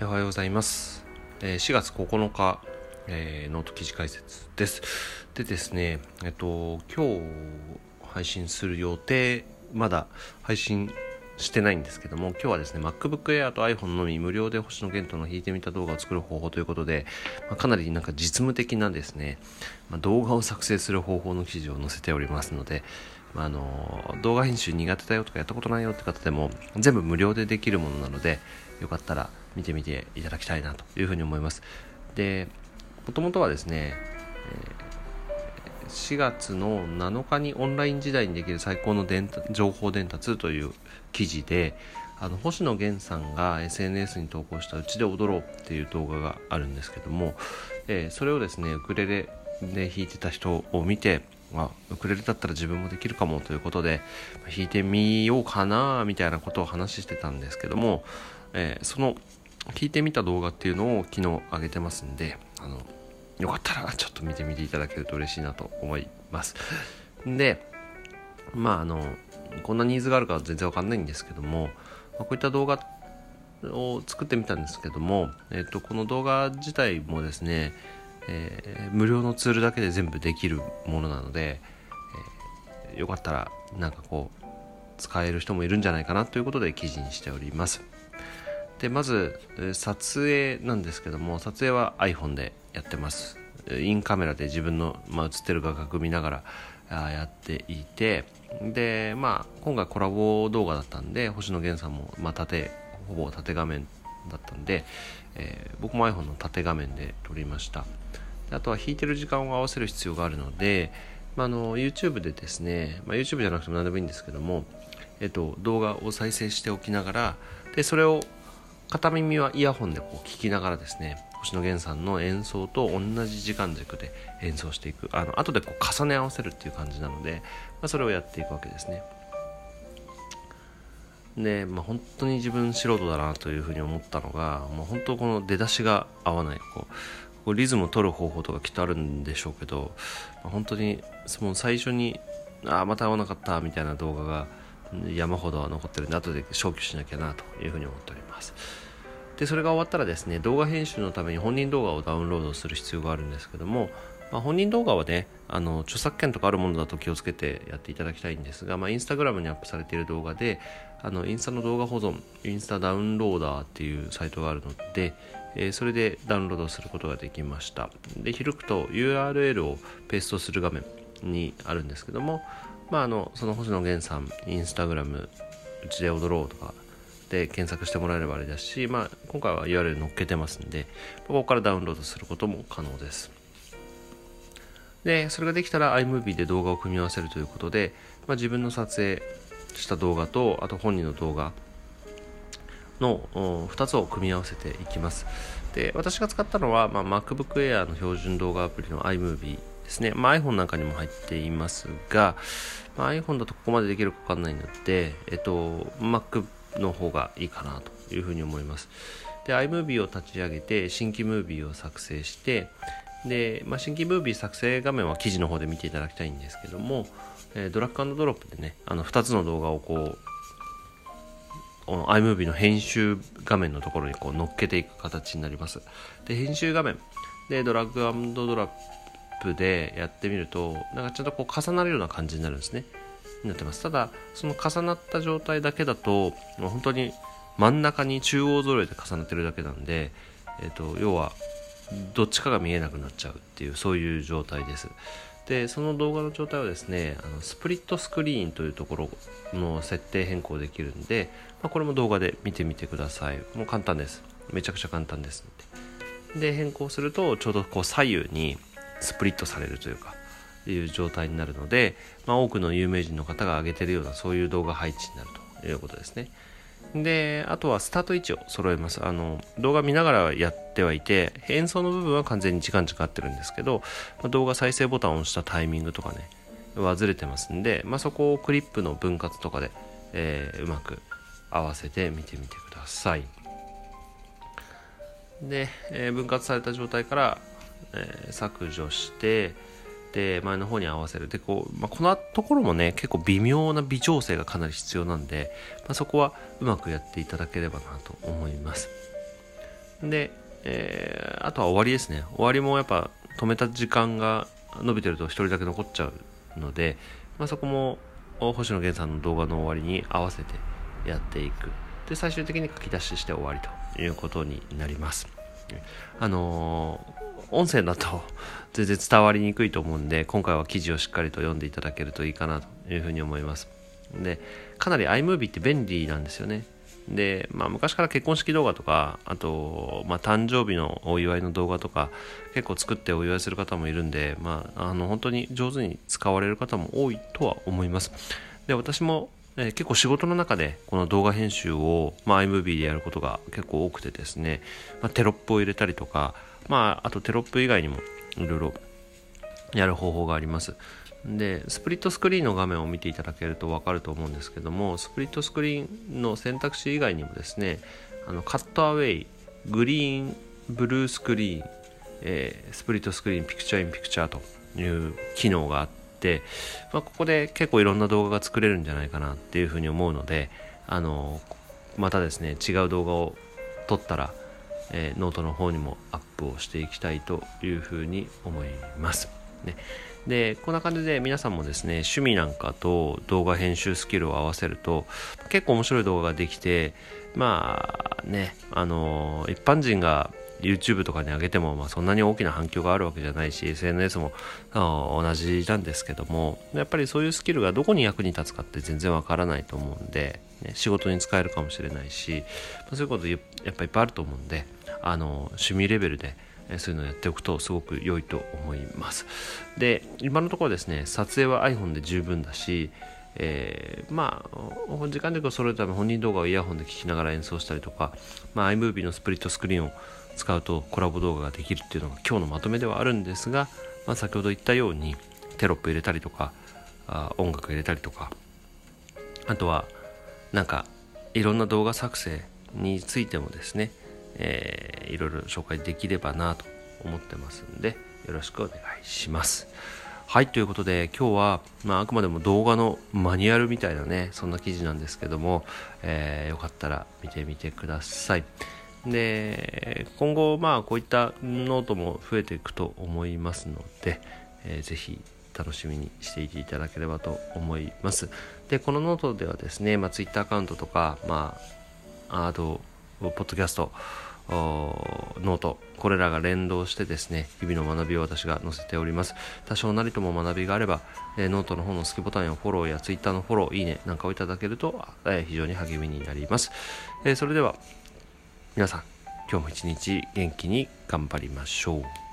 おはようございます。4月9日、え、ノート記事解説です。でですねえっと今日配信する予定まだ配信してないんですけども今日はですね MacBook Air と iPhone のみ無料で星野源との弾いてみた動画を作る方法ということで、ま、かなりなんか実務的なですね、ま、動画を作成する方法の記事を載せておりますので、あ、の動画編集苦手だよとかやったことないよって方でも全部無料でできるものなのでよかったら見てみていただきたいなというふうに思います。でもともとはですね、えー、4月の7日にオンライン時代にできる最高の伝情報伝達という記事であの星野源さんが SNS に投稿した「うちで踊ろう」っていう動画があるんですけども、えー、それをですねウクレレで弾いてた人を見てあウクレレだったら自分もできるかもということで弾いてみようかなみたいなことを話してたんですけども、えー、その弾いてみた動画っていうのを昨日上げてますんであのよかったらちょっと見てみていただけると嬉しいなと思います。でまああのこんなニーズがあるかは全然わかんないんですけども、ま、こういった動画を作ってみたんですけども、えーと、この動画自体もですね、えー、無料のツールだけで全部できるものなので、えー、よかったらなんかこう使える人もいるんじゃないかなということで記事にしております。でまず撮影なんですけども撮影は iPhone でやってます。インカメラで自分の、まあ、映ってる画角見ながらやっていてでまあ今回コラボ動画だったんで星野源さんも、まあ、縦ほぼ縦画面だったんで、えー、僕も iPhone の縦画面で撮りました。あとは弾いてる時間を合わせる必要があるので、まあ、の YouTube でですね、まあ、YouTube じゃなくても何でもいいんですけども、えっと、動画を再生しておきながらでそれを片耳はイヤホンでこう聞きながらですね星野源さんの演奏と同じ時間軸で演奏していく。あの後でこう重ね合わせるっていう感じなので、まあ、それをやっていくわけですね。で、まあ、本当に自分素人だなというふうに思ったのがもう本当この出だしが合わない。こうこうリズムを取る方法とかきっとあるんでしょうけど、まあ、本当にその最初にああまた合わなかったみたいな動画が山ほど残ってるんで後で消去しなきゃなというふうに思っております。でそれが終わったらですね動画編集のために本人動画をダウンロードする必要があるんですけども、まあ、本人動画はねあの著作権とかあるものだと気をつけてやっていただきたいんですが、まあ、インスタグラムにアップされている動画であのインスタの動画保存インスタダウンローダーっていうサイトがあるので、えー、それでダウンロードすることができました。で開くと URL をペーストする画面にあるんですけども、まあ、あのその星野源さんインスタグラムうちで踊ろうとかで検索してもらえればあれだし、まあ、今回は URL 載っけてますんでここからダウンロードすることも可能です。でそれができたら iMovie で動画を組み合わせるということで、まあ、自分の撮影した動画とあと本人の動画の2つを組み合わせていきますで私が使ったのは、まあ、MacBook Air の標準動画アプリの iMovie ですね、まあ、iPhone なんかにも入っていますが、まあ、iPhone だとここまでできるか分かんないので、えっと、Mac の方がいいかなというふうに思います。で、iMovie を立ち上げて、新規ムービーを作成して、で、まあ、新規ムービー作成画面は記事の方で見ていただきたいんですけども、えー、ドラッグドロップでね、あの2つの動画をこう、iMovie の編集画面のところにこう乗っけていく形になります。で、編集画面でドラッグドロップでやってみると、なんかちゃんとこう重なるような感じになるんですね。なってますただその重なった状態だけだと本当に真ん中に中央揃えて重なってるだけなんで、えーと、要はどっちかが見えなくなっちゃうっていうそういう状態です。でその動画の状態はですねあのスプリットスクリーンというところの設定変更できるんで、まあ、これも動画で見てみてください。もう簡単です。めちゃくちゃ簡単です。で変更するとちょうどこう左右にスプリットされるというかいう状態になるので、まあ、多くの有名人の方が上げてるようなそういう動画配置になるということですね。で、あとはスタート位置を揃えます。あの、動画見ながらやってはいて、演奏の部分は完全に時間軸合ってるんですけど、ま、動画再生ボタンを押したタイミングとかね、はずれてますんで、まあ、そこをクリップの分割とかで、えー、うまく合わせて見てみてください。で、えー、分割された状態から、えー、削除して、て前の方に合わせる。でこう、まあ、このところもね結構微妙な微調整がかなり必要なんで、まあ、そこはうまくやっていただければなと思います。で、えー、あとは終わりですね。終わりもやっぱ止めた時間が伸びてると1人だけ残っちゃうので、まあ、そこも星野源さんの動画の終わりに合わせてやっていく。で最終的に書き出しして終わりということになります。あの、音声だと全然伝わりにくいと思うんで今回は記事をしっかりと読んでいただけるといいかなというふうに思います。でかなり iMovie って便利なんですよね。で、まあ、昔から結婚式動画とかあと、まあ、誕生日のお祝いの動画とか結構作ってお祝いする方もいるんで、まあ、あの本当に上手に使われる方も多いとは思います。で私もえ、結構仕事の中でこの動画編集を、まあ、iMovie でやることが結構多くてですね、まあ、テロップを入れたりとか、まあ、あとテロップ以外にもいろいろやる方法があります。でスプリットスクリーンの画面を見ていただけると分かると思うんですけどもスプリットスクリーンの選択肢以外にもですねあのカットアウェイグリーンブルースクリーン、えー、スプリットスクリーンピクチャーインピクチャーという機能があって、まあ、ここで結構いろんな動画が作れるんじゃないかなっていうふうに思うのであのまたですね違う動画を撮ったら、えー、ノートの方にもアップをしていきたいというふうに思います。ね、でこんな感じで皆さんもですね趣味なんかと動画編集スキルを合わせると結構面白い動画ができてまあねあの一般人が YouTube とかに上げても、まあ、そんなに大きな反響があるわけじゃないし SNS も同じなんですけどもやっぱりそういうスキルがどこに役に立つかって全然わからないと思うんで、ね、仕事に使えるかもしれないし、まあ、そういうことやっぱいっぱいあると思うんであの趣味レベルでそういうのをやっておくとすごく良いと思います。で今のところですね撮影は iPhone で十分だしえー、まあ時間軸を揃えるため本人動画をイヤホンで聞きながら演奏したりとか、まあ、iMovie のスプリットスクリーンを使うとコラボ動画ができるっていうのが今日のまとめではあるんですが、まあ、先ほど言ったようにテロップ入れたりとかあ音楽入れたりとかあとはなんかいろんな動画作成についてもですね、えー、いろいろ紹介できればなと思ってますんでよろしくお願いします。はい、ということで今日は、まあ、あくまでも動画のマニュアルみたいなね、そんな記事なんですけども、えー、よかったら見てみてください。で今後まあこういったノートも増えていくと思いますので、えー、ぜひ楽しみにしていていただければと思います。でこのノートではですね、まあ、Twitter アカウントとか、まあ、あとポッドキャストノートこれらが連動してですね日々の学びを私が載せております。多少なりとも学びがあれば、えー、ノートの方の好きボタンやフォローや Twitter のフォローいいねなんかをいただけると、えー、非常に励みになります、えー、それでは皆さん今日も一日元気に頑張りましょう。